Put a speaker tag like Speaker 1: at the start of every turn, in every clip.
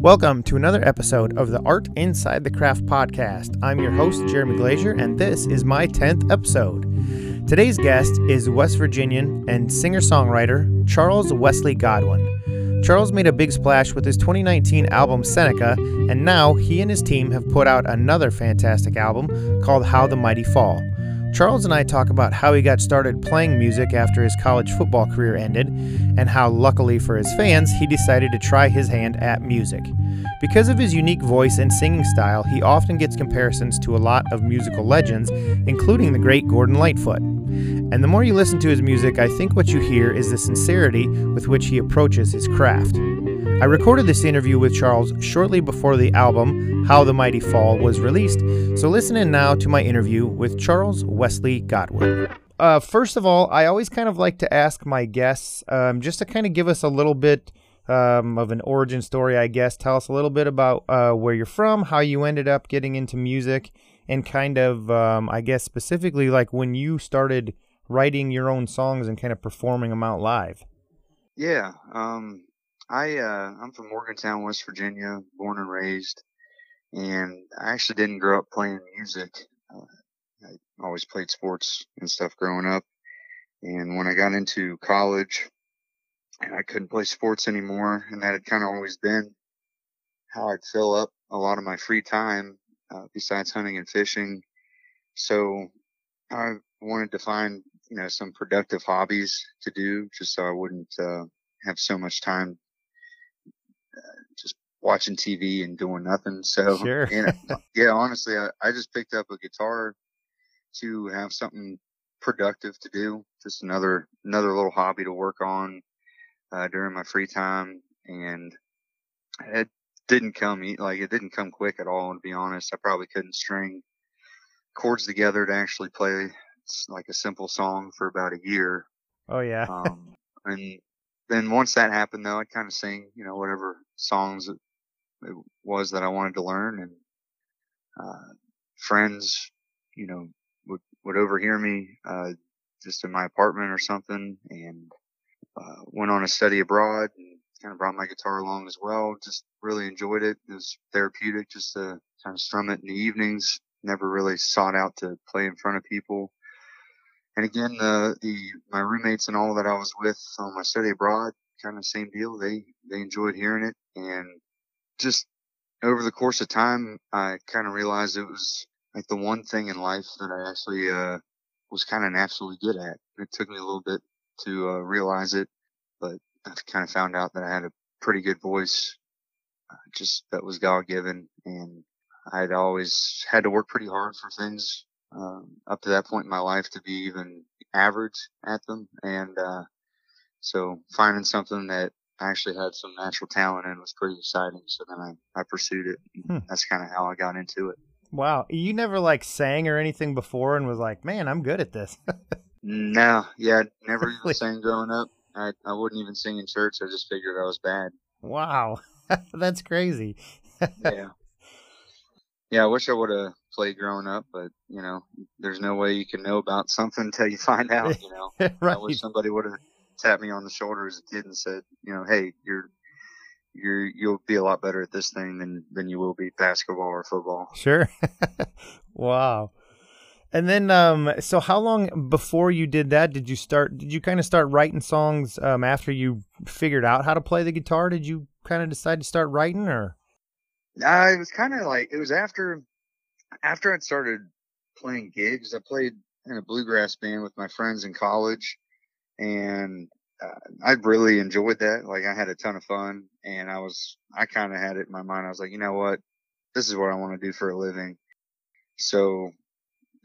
Speaker 1: Welcome to another episode of the Art Inside the Craft podcast. I'm your host, Jeremy Glazier, and this is my 10th episode. Today's guest is West Virginian and singer songwriter Charles Wesley Godwin. Charles made a big splash with his 2019 album Seneca, and now he and his team have put out another fantastic album called How the Mighty Fall. Charles and I talk about how he got started playing music after his college football career ended, and how, luckily for his fans, he decided to try his hand at music. Because of his unique voice and singing style, he often gets comparisons to a lot of musical legends, including the great Gordon Lightfoot. And the more you listen to his music, I think what you hear is the sincerity with which he approaches his craft. I recorded this interview with Charles shortly before the album How the Mighty Fall was released, so listen in now to my interview with Charles Wesley Godwin. Uh, first of all, I always kind of like to ask my guests um, just to kind of give us a little bit um, of an origin story, I guess. Tell us a little bit about uh, where you're from, how you ended up getting into music, and kind of, um, I guess, specifically like when you started writing your own songs and kind of performing them out live.
Speaker 2: Yeah, um, I uh, I'm from Morgantown, West Virginia, born and raised, and I actually didn't grow up playing music. Uh, I always played sports and stuff growing up, and when I got into college, I couldn't play sports anymore, and that had kind of always been how I'd fill up a lot of my free time uh, besides hunting and fishing. So I wanted to find you know some productive hobbies to do, just so I wouldn't uh, have so much time just watching TV and doing nothing. So,
Speaker 1: sure.
Speaker 2: yeah, honestly, I, I just picked up a guitar to have something productive to do. Just another, another little hobby to work on, uh, during my free time. And it didn't come, like, it didn't come quick at all. To be honest, I probably couldn't string chords together to actually play like a simple song for about a year.
Speaker 1: Oh yeah.
Speaker 2: um, and then once that happened though, I'd kind of sing, you know, whatever songs it, was that I wanted to learn and, uh, friends, you know, would, would overhear me, uh, just in my apartment or something and, uh, went on a study abroad and kind of brought my guitar along as well. Just really enjoyed it. It was therapeutic just to kind of strum it in the evenings. Never really sought out to play in front of people and again, the, the, my roommates and all that I was with on my study abroad, kind of same deal. They, they enjoyed hearing it. And just over the course of time, I kind of realized it was like the one thing in life that I actually, uh, was kind of naturally good at. It took me a little bit to, uh, realize it, but I kind of found out that I had a pretty good voice, uh, just that was God given. And I'd always had to work pretty hard for things um, up to that point in my life to be even average at them. And, uh, so finding something that I actually had some natural talent in was pretty exciting. So then I, I pursued it. Hmm. That's kind of how I got into it.
Speaker 1: Wow. You never like sang or anything before and was like, man, I'm good at this.
Speaker 2: no. Yeah. Never even sang growing up. I, I wouldn't even sing in church. I just figured I was bad.
Speaker 1: Wow. That's crazy.
Speaker 2: yeah. Yeah. I wish I would have played growing up, but you know, there's no way you can know about something until you find out. You know,
Speaker 1: right. I
Speaker 2: wish somebody would have tapped me on the shoulder as a kid and said, you know, hey, you're you're you'll be a lot better at this thing than than you will be basketball or football.
Speaker 1: Sure. wow. And then, um, so how long before you did that did you start? Did you kind of start writing songs um, after you figured out how to play the guitar? Did you kind of decide to start writing, or?
Speaker 2: Uh, it was kind of like it was after after I'd started playing gigs, I played in a bluegrass band with my friends in college, and uh, I really enjoyed that. Like I had a ton of fun, and I was I kind of had it in my mind. I was like, you know what, this is what I want to do for a living. So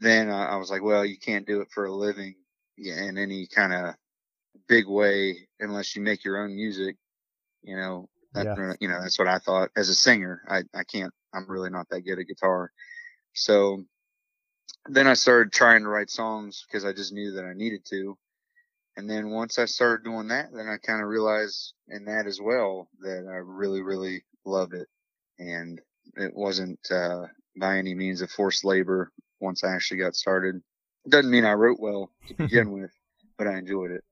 Speaker 2: then I, I was like, well, you can't do it for a living in any kind of big way unless you make your own music. You know, that, yeah. you know that's what I thought as a singer. I I can't. I'm really not that good at guitar. So then I started trying to write songs because I just knew that I needed to. And then once I started doing that, then I kind of realized in that as well that I really, really loved it. And it wasn't, uh, by any means a forced labor once I actually got started. Doesn't mean I wrote well to begin with, but I enjoyed it.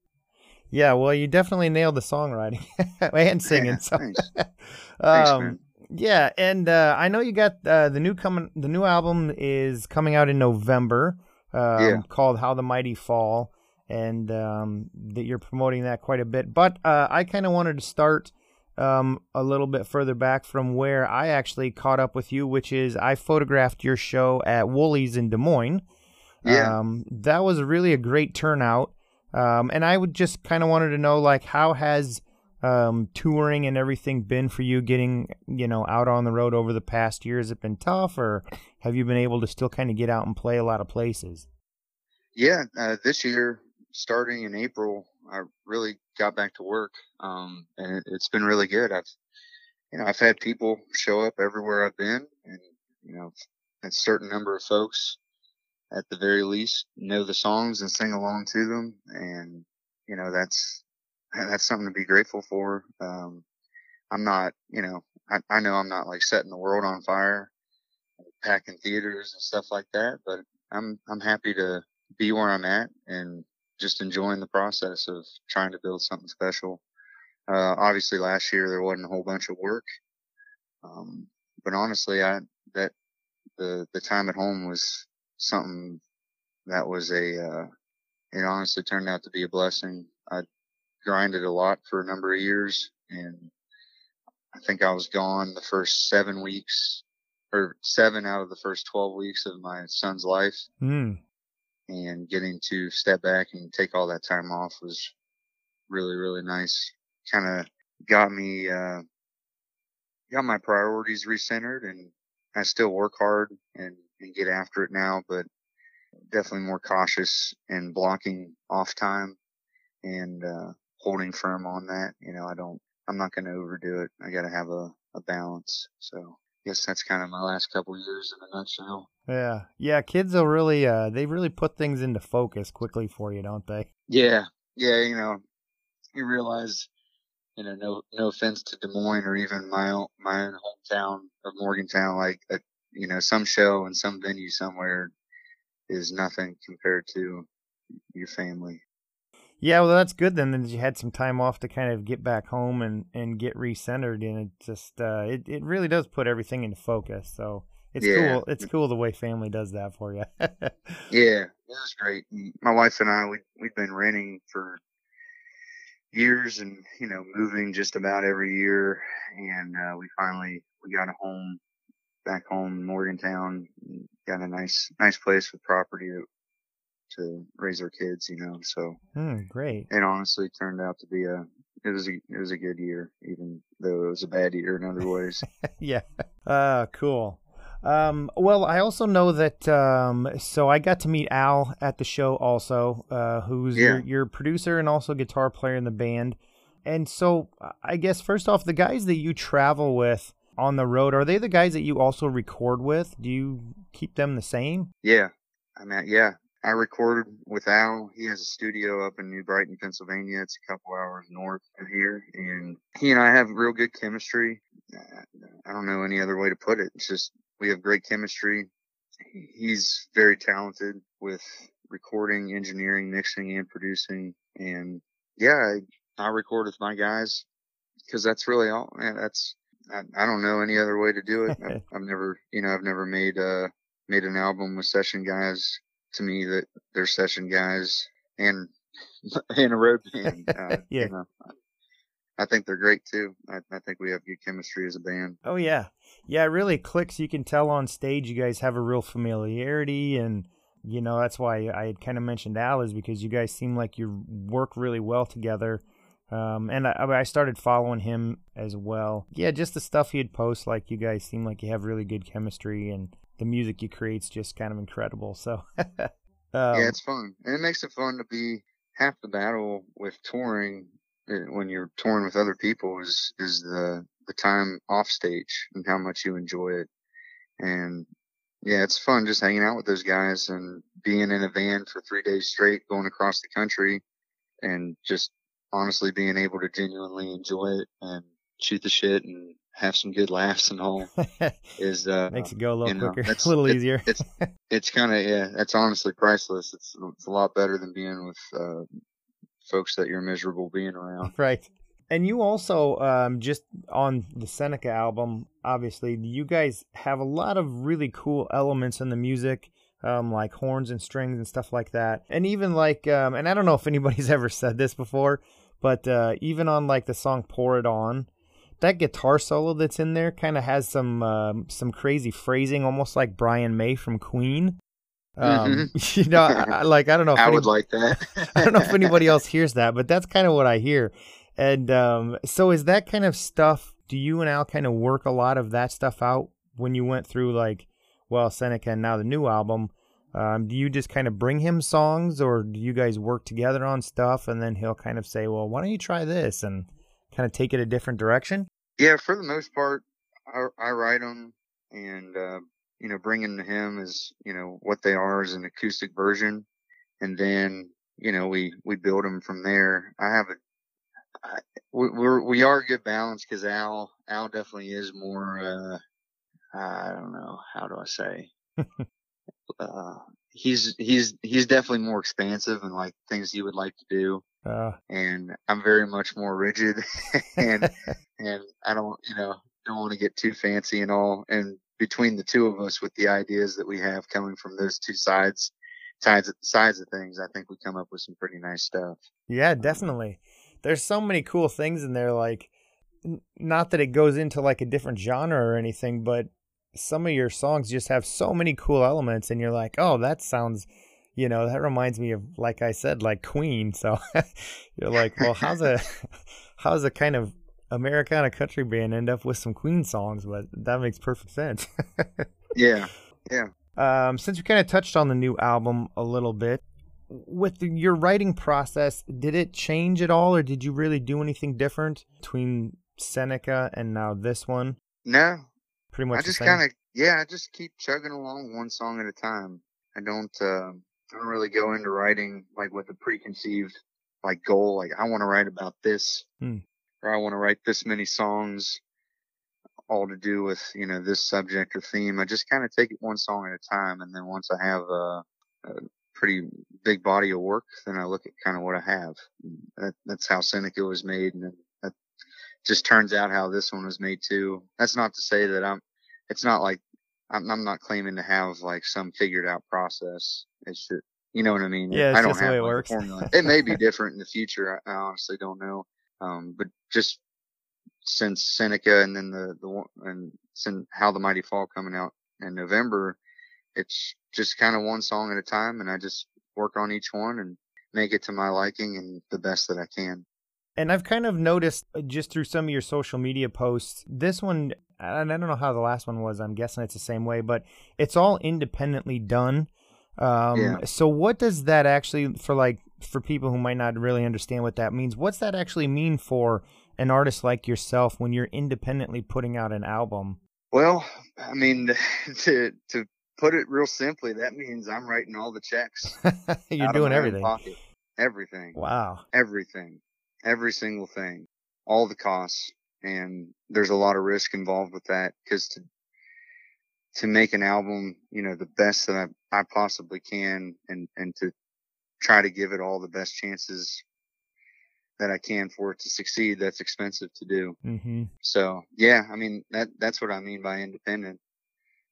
Speaker 1: Yeah, well, you definitely nailed the songwriting and singing.
Speaker 2: Yeah,
Speaker 1: so.
Speaker 2: thanks. thanks,
Speaker 1: um,
Speaker 2: man.
Speaker 1: Yeah, and uh, I know you got uh, the new coming. The new album is coming out in November. Um,
Speaker 2: Yeah.
Speaker 1: Called "How the Mighty Fall," and um, that you're promoting that quite a bit. But uh, I kind of wanted to start um, a little bit further back from where I actually caught up with you, which is I photographed your show at Wooly's in Des Moines.
Speaker 2: Yeah.
Speaker 1: Um, that was really a great turnout. Um, and I would just kind of wanted to know, like, how has um, touring and everything been for you getting, you know, out on the road over the past year? Has it been tough or have you been able to still kind of get out and play a lot of places?
Speaker 2: Yeah, uh, this year, starting in April, I really got back to work, um, and it, it's been really good. I've, you know, I've had people show up everywhere I've been, and you know, a certain number of folks, at the very least, know the songs and sing along to them, and you know, that's that's something to be grateful for. Um, I'm not, you know, I, I know I'm not like setting the world on fire, packing theaters and stuff like that, but I'm I'm happy to be where I'm at and just enjoying the process of trying to build something special. Uh, obviously last year there wasn't a whole bunch of work. Um, but honestly, I, that the, the time at home was something that was a, uh, it honestly turned out to be a blessing. I grinded a lot for a number of years and I think I was gone the first seven weeks or seven out of the first 12 weeks of my son's life.
Speaker 1: Hmm.
Speaker 2: and getting to step back and take all that time off was really really nice. Kind of got me uh got my priorities recentered and i still work hard and, and get after it now but definitely more cautious and blocking off time. And uh holding firm on that you know i don't i'm not going to overdo it i got to have a, a balance so I guess that's kind of my last couple years in a nutshell
Speaker 1: Yeah. Yeah. Kids will really, uh, they really put things into focus quickly for you, don't they?
Speaker 2: Yeah, yeah, you know, you realize, you know, no no offense to Des Moines or even my own my own hometown of Morgantown, like a, you know, some show in some venue somewhere is nothing compared to your family.
Speaker 1: Yeah, well, that's good then. That you had some time off to kind of get back home and, and get recentered, and it just uh, it it really does put everything into focus. So it's
Speaker 2: Yeah.
Speaker 1: cool. It's cool the way family does that for you.
Speaker 2: Yeah, it was great. My wife and I, we we've been renting for years, and you know, moving just about every year, and uh, we finally we got a home back home in Morgantown. Got a nice nice place with property to raise our kids, you know. So
Speaker 1: Hmm, great.
Speaker 2: it honestly turned out to be a it was a it was a good year, even though it was a bad year in other ways.
Speaker 1: yeah. Uh, cool. Um, well, I also know that. Um, so I got to meet Al at the show, also, uh, who's your, your producer and also guitar player in the band. And so, I guess first off, the guys that you travel with on the road are they the guys that you also record with? Do you keep them the same?
Speaker 2: Yeah. I mean, yeah. I recorded with Al. He has a studio up in New Brighton, Pennsylvania. It's a couple hours north of here. And he and I have real good chemistry. I don't know any other way to put it. It's just, we have great chemistry. He's very talented with recording, engineering, mixing, and producing. And yeah, I, I record with my guys because that's really all. Man, that's, I, I don't know any other way to do it. I've, I've never, you know, I've never made, uh, made an album with session guys to me that they're session guys and and a road band. Uh,
Speaker 1: Yeah.
Speaker 2: You know, I think they're great too. I, I think we have good chemistry as a band.
Speaker 1: Oh yeah, yeah. It really clicks. You can tell on stage you guys have a real familiarity, and you know that's why I had kind of mentioned Al is because you guys seem like you work really well together. Um, and I, I started following him as well. Yeah, just the stuff he'd post, like you guys seem like you have really good chemistry, and the music you create's just kind of incredible. So, um,
Speaker 2: yeah, it's fun, and it makes it fun to be half the battle with touring uh, when you're touring with other people is is the the time off stage and how much you enjoy it. And yeah, it's fun just hanging out with those guys and being in a van for three days straight, going across the country, and just honestly being able to genuinely enjoy it and shoot the shit and have some good laughs and all is uh
Speaker 1: makes it go a little
Speaker 2: know,
Speaker 1: quicker,
Speaker 2: that's-
Speaker 1: a little
Speaker 2: it-
Speaker 1: easier.
Speaker 2: it's it's kind of yeah that's honestly priceless it's it's a lot better than being with uh folks that you're miserable being around
Speaker 1: right. And you also, um, just on the Seneca album, obviously, you guys have a lot of really cool elements in the music, um, like horns and strings and stuff like that. And even like, um, and I don't know if anybody's ever said this before, but uh, even on like the song "Pour It On," that guitar solo that's in there kind of has some um, some crazy phrasing, almost like Brian May from Queen. Um, mm-hmm. you know, I, like I don't know.
Speaker 2: If I any, would like that.
Speaker 1: I don't know if anybody else hears that, but that's kind of what I hear. And um, so, is that kind of stuff? Do you and Al kind of work a lot of that stuff out when you went through like, well, Seneca and now the new album? Um, do you just kind of bring him songs, or do you guys work together on stuff, and then he'll kind of say, "Well, why don't you try this?" and kind of take it a different direction?
Speaker 2: Yeah, for the most part, I, I write them, and uh, you know, bringing to him is you know what they are as an acoustic version, and then you know we we build them from there. I have a I, we're we are a good balance because Al Al definitely is more. uh I don't know how do I say. uh, he's he's he's definitely more expansive and like things he would like to do. Uh, and I'm very much more rigid, and and I don't you know don't want to get too fancy and all. And between the two of us, with the ideas that we have coming from those two sides, sides sides of things, I think we come up with some pretty nice stuff.
Speaker 1: Yeah, definitely. There's so many cool things in there. Like, not that it goes into like a different genre or anything, but some of your songs just have so many cool elements and you're like oh that sounds you know that reminds me of like i said like queen. So you're like well how's a how's a kind of americana country band end up with some queen songs? But that makes perfect sense.
Speaker 2: Yeah yeah.
Speaker 1: Um since we kind of touched on the new album a little bit with the, your writing process did it change at all or did you really do anything different between seneca and now this one?
Speaker 2: No.
Speaker 1: Pretty much. I
Speaker 2: just kind of yeah, I just keep chugging along one song at a time. I don't uh, don't really go into writing like with a preconceived like goal. Like I want to write about this, hmm. or I want to write this many songs, all to do with you know this subject or theme. I just kind of take it one song at a time, and then once I have a, a pretty big body of work, then I look at kind of what I have. That, that's how Seneca was made, and that just turns out how this one was made too. That's not to say that I'm, it's not like I'm, I'm not claiming to have like some figured out process. It's just, you know what I mean?
Speaker 1: Yeah,
Speaker 2: I
Speaker 1: don't have
Speaker 2: it
Speaker 1: like, works.
Speaker 2: formula. it may be different in the future. I, I honestly don't know. Um, but just since Seneca and then the, the one, and since How the Mighty Fall coming out in November, it's just kind of one song at a time and I just work on each one and make it to my liking and the best that I can.
Speaker 1: And I've kind of noticed uh, just through some of your social media posts, this one, and I don't know how the last one was, I'm guessing it's the same way, but it's all independently done. Um, yeah. So, what does that actually, for like, for people who might not really understand what that means, what's that actually mean for an artist like yourself when you're independently putting out an album?
Speaker 2: Well, I mean, to, to put it real simply, that means I'm writing all the checks.
Speaker 1: you're doing everything.
Speaker 2: Pocket. Everything.
Speaker 1: Wow.
Speaker 2: Everything every single thing, all the costs, and there's a lot of risk involved with that because to to make an album, you know, the best that I, I possibly can, and and to try to give it all the best chances that I can for it to succeed, that's expensive to do. Mm-hmm. So yeah, I mean that that's what I mean by independent.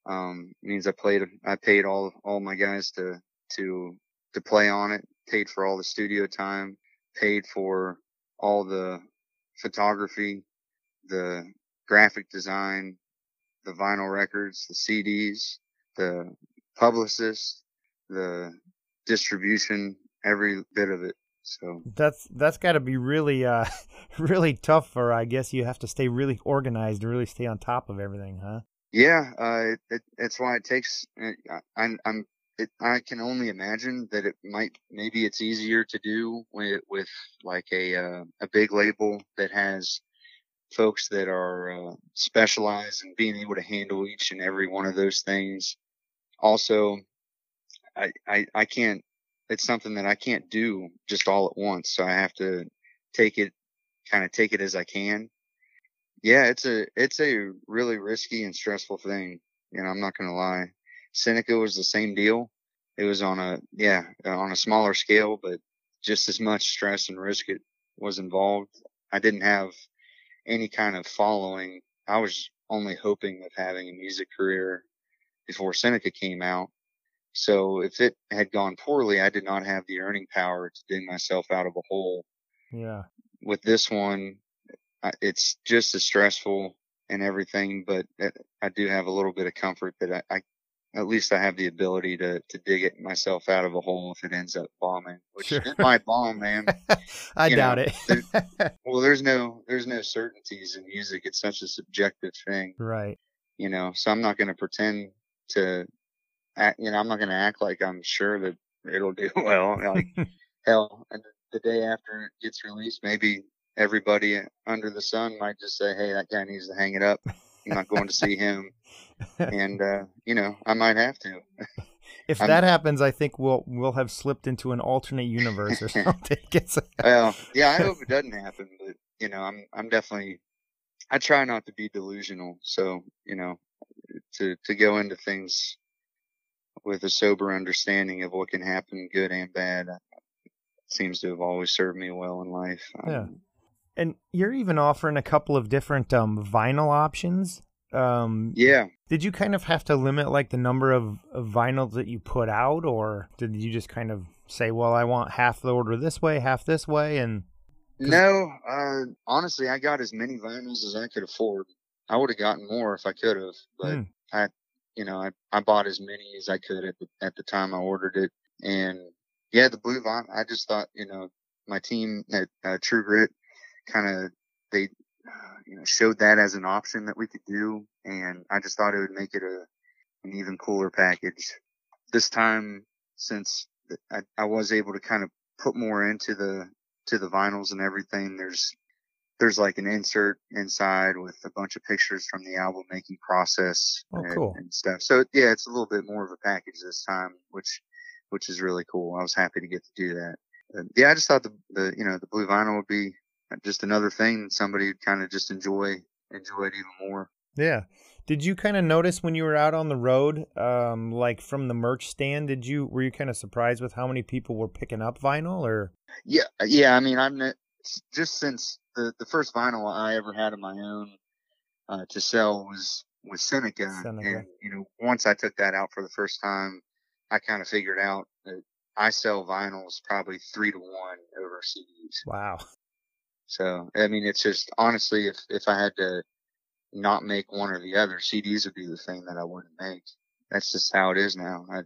Speaker 2: Um, means I played, I paid all all my guys to to to play on it, paid for all the studio time, paid for all the photography, the graphic design, the vinyl records, the CDs, the publicists, the distribution, every bit of it. So
Speaker 1: that's that's got to be really uh really tough for I guess you have to stay really organized and really stay on top of everything, huh?
Speaker 2: Yeah, uh, it, it's why it takes. Uh, I, I'm it, I can only imagine that it might maybe it's easier to do with with like a uh, a big label that has folks that are uh, specialized in being able to handle each and every one of those things. Also, I, I I can't. It's something that I can't do just all at once, so I have to take it, kind of take it as I can. Yeah, it's a it's a really risky and stressful thing. You know, I'm not gonna lie. Seneca was the same deal. It was on a yeah on a smaller scale, but just as much stress and risk it was involved. I didn't have any kind of following. I was only hoping of having a music career before Seneca came out. So if it had gone poorly, I did not have the earning power to dig myself out of a hole.
Speaker 1: Yeah.
Speaker 2: With this one, it's just as stressful and everything, but uh, I do have a little bit of comfort that I, I at least I have the ability to to dig it myself out of a hole if it ends up bombing, which sure. it might bomb, man.
Speaker 1: I you doubt know, it.
Speaker 2: there, well, there's no there's no certainties in music. It's such a subjective thing,
Speaker 1: right?
Speaker 2: You know, so I'm not going to pretend to, act, you know, I'm not going to act like I'm sure that it'll do well. Like hell, and the day after it gets released, maybe everybody under the sun might just say, "Hey, that guy needs to hang it up." I'm not going to see him, and uh, you know, I might have to.
Speaker 1: if I'm, that happens, I think we'll we'll have slipped into an alternate universe or something.
Speaker 2: well, yeah, I hope it doesn't happen, but you know, I'm I'm definitely I try not to be delusional, so you know, to to go into things with a sober understanding of what can happen, good and bad, seems to have always served me well in life.
Speaker 1: Yeah. Um, and you're even offering a couple of different um, vinyl options. Um,
Speaker 2: yeah.
Speaker 1: Did you kind of have to limit like the number of, of vinyls that you put out, or did you just kind of say, "Well, I want half the order this way, half this way," and
Speaker 2: no, uh, honestly, I got as many vinyls as I could afford. I would have gotten more if I could have, but hmm. I, you know, I, I bought as many as I could at the at the time I ordered it, and yeah, the blue vinyl. I just thought, you know, my team at uh, True Grit kind of they uh, you know showed that as an option that we could do, and I just thought it would make it a an even cooler package. This time, since I, I was able to kind of put more into the to the vinyls and everything, there's there's like an insert inside with a bunch of pictures from the album making process
Speaker 1: oh,
Speaker 2: and,
Speaker 1: cool.
Speaker 2: and stuff. So yeah, it's a little bit more of a package this time, which which is really cool. I was happy to get to do that. yeah, I just thought the, the you know the blue vinyl would be just another thing somebody kind of just enjoy enjoy it even more.
Speaker 1: Yeah. Did you kind of notice when you were out on the road, um, like from the merch stand? Did you were you kind of surprised with how many people were picking up vinyl, or?
Speaker 2: Yeah, yeah. I mean, I'm just since the the first vinyl I ever had of my own uh, to sell was was Seneca, Seneca, and you know, once I took that out for the first time, I kind of figured out that I sell vinyls probably three to one over CDs.
Speaker 1: Wow.
Speaker 2: So I mean, it's just honestly, if if I had to not make one or the other, CDs would be the thing that I wouldn't make. That's just how it is now. I,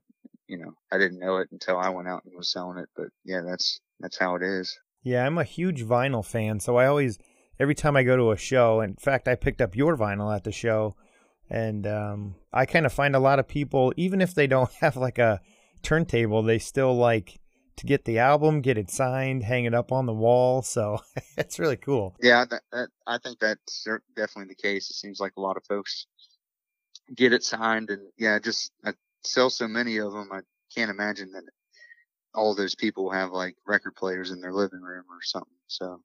Speaker 2: you know, I didn't know it until I went out and was selling it, but yeah, that's that's how it is.
Speaker 1: Yeah, I'm a huge vinyl fan, so I always every time I go to a show. In fact, I picked up your vinyl at the show, and um, I kind of find a lot of people, even if they don't have like a turntable, they still like to get the album, get it signed, hang it up on the wall. So it's really cool.
Speaker 2: Yeah, that, that, I think that's definitely the case. It seems like a lot of folks get it signed, and yeah, just I sell so many of them. I can't imagine that all those people have like record players in their living room or something. So,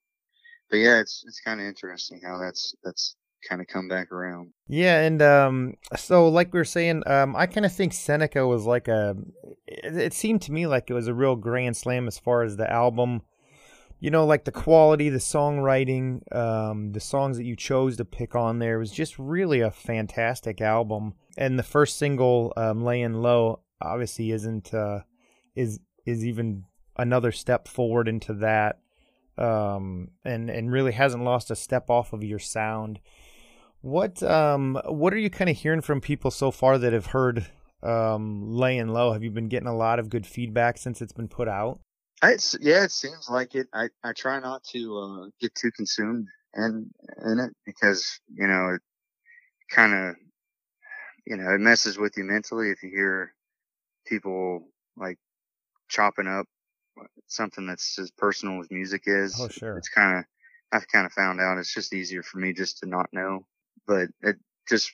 Speaker 2: but yeah, it's it's kind of interesting how that's that's kind of come back around.
Speaker 1: Yeah, and um, so like we were saying, um, I kind of think Seneca was like a. It, it, seemed to me like it was a real grand slam as far as the album. You know, like the quality, the songwriting, um, the songs that you chose to pick on there was just really a fantastic album. And the first single, um, "Laying Low," obviously isn't uh, is is even another step forward into that. Um, and and really hasn't lost a step off of your sound. What um what are you kind of hearing from people so far that have heard um laying low? Have you been getting a lot of good feedback since it's been put out?
Speaker 2: It's yeah, it seems like it. I I try not to uh, get too consumed in in it because you know it kind of you know it messes with you mentally if you hear people like chopping up something that's as personal as music is.
Speaker 1: Oh sure.
Speaker 2: It's kind of I've kind of found out it's just easier for me just to not know but it just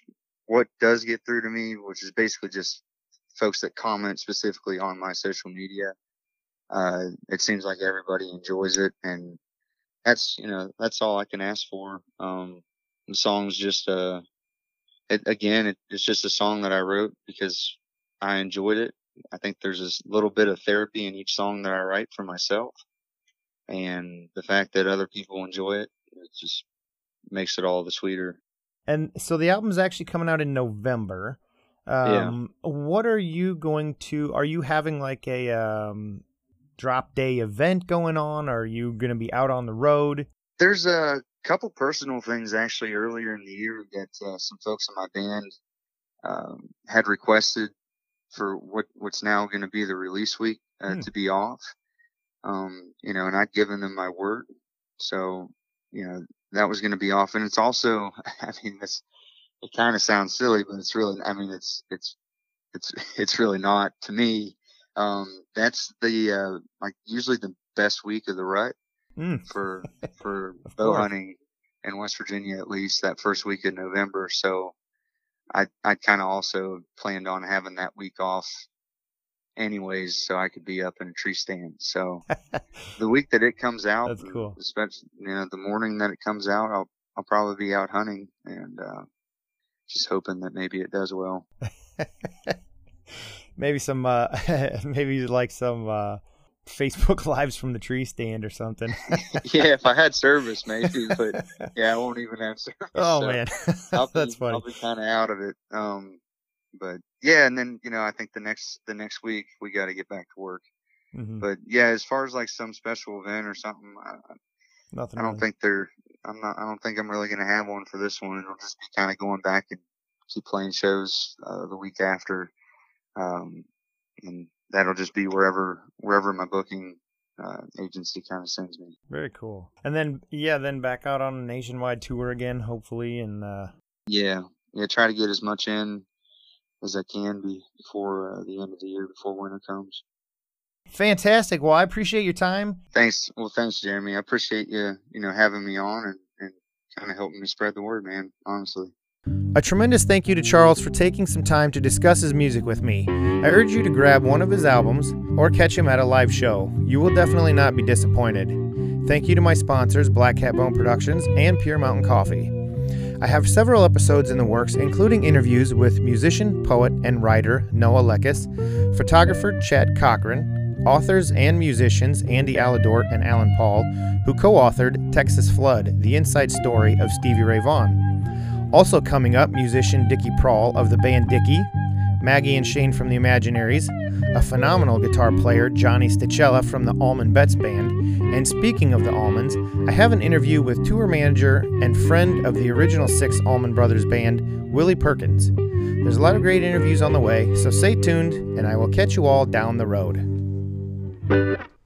Speaker 2: what does get through to me, which is basically just folks that comment specifically on my social media. Uh, it seems like everybody enjoys it and that's, you know, that's all I can ask for. Um, the song's just, uh, it, again, it, it's just a song that I wrote because I enjoyed it. I think there's this little bit of therapy in each song that I write for myself. And the fact that other people enjoy it it just makes it all the sweeter.
Speaker 1: And so the album's actually coming out in November. Um, yeah. What are you going to? Are you having like a um, drop day event going on? Are you going to be out on the road?
Speaker 2: There's a couple personal things actually earlier in the year that uh, some folks in my band um, had requested for what what's now going to be the release week uh, hmm. to be off. Um, you know, and I'd given them my word, so you know that was going to be off. And it's also, I mean, this it kind of sounds silly, but it's really, I mean, it's it's it's it's really not to me. Um, that's the uh, like usually the best week of the rut mm. for for bow course. hunting in West Virginia at least that first week of November. So I I kind of also planned on having that week off anyways, so I could be up in a tree stand. So the week that it comes out,
Speaker 1: that's cool.
Speaker 2: Especially you know the morning that it comes out, I'll I'll probably be out hunting and uh, just hoping that maybe it does well.
Speaker 1: maybe some uh, maybe like some uh, Facebook lives from the tree stand or something.
Speaker 2: yeah, if I had service, maybe, but yeah, I won't even have service.
Speaker 1: Oh so man,
Speaker 2: I'll be,
Speaker 1: that's funny.
Speaker 2: I'll be kind of out of it. Um, but yeah, and then you know, I think the next the next week we got to get back to work. Mm-hmm. But yeah, as far as like some special event or something, I,
Speaker 1: Nothing
Speaker 2: I don't really. think they're. I'm not. I don't think I'm really going to have one for this one. It'll just be kind of going back and keep playing shows uh, the week after, um, and that'll just be wherever wherever my booking uh, agency kind of sends me.
Speaker 1: Very cool. And then yeah, then back out on a nationwide tour again, hopefully, and uh...
Speaker 2: yeah, yeah, try to get as much in as I can be before uh, the end of the year, before winter comes.
Speaker 1: Fantastic. Well, I appreciate your time.
Speaker 2: Thanks. Well, thanks, Jeremy. I appreciate you, you know, having me on and, and kind of helping me spread the word, man. Honestly.
Speaker 1: A tremendous thank you to Charles for taking some time to discuss his music with me. I urge you to grab one of his albums or catch him at a live show. You will definitely not be disappointed. Thank you to my sponsors, Black Cat Bone Productions and Pure Mountain Coffee. I have several episodes in the works, including interviews with musician, poet, and writer Noah Leckis, photographer Chad Cochran, authors and musicians Andy Aledort and Alan Paul, who co authored Texas Flood, the inside story of Stevie Ray Vaughan. Also coming up, musician Dickie Prawl of the band Dickie, Maggie and Shane from the Imaginaries, a phenomenal guitar player, Johnny Stachela from the Allman Betts Band, and speaking of the Allmans, I have an interview with tour manager and friend of the original six Allman Brothers Band, Willie Perkins. There's a lot of great interviews on the way, so stay tuned, and I will catch you all down the road.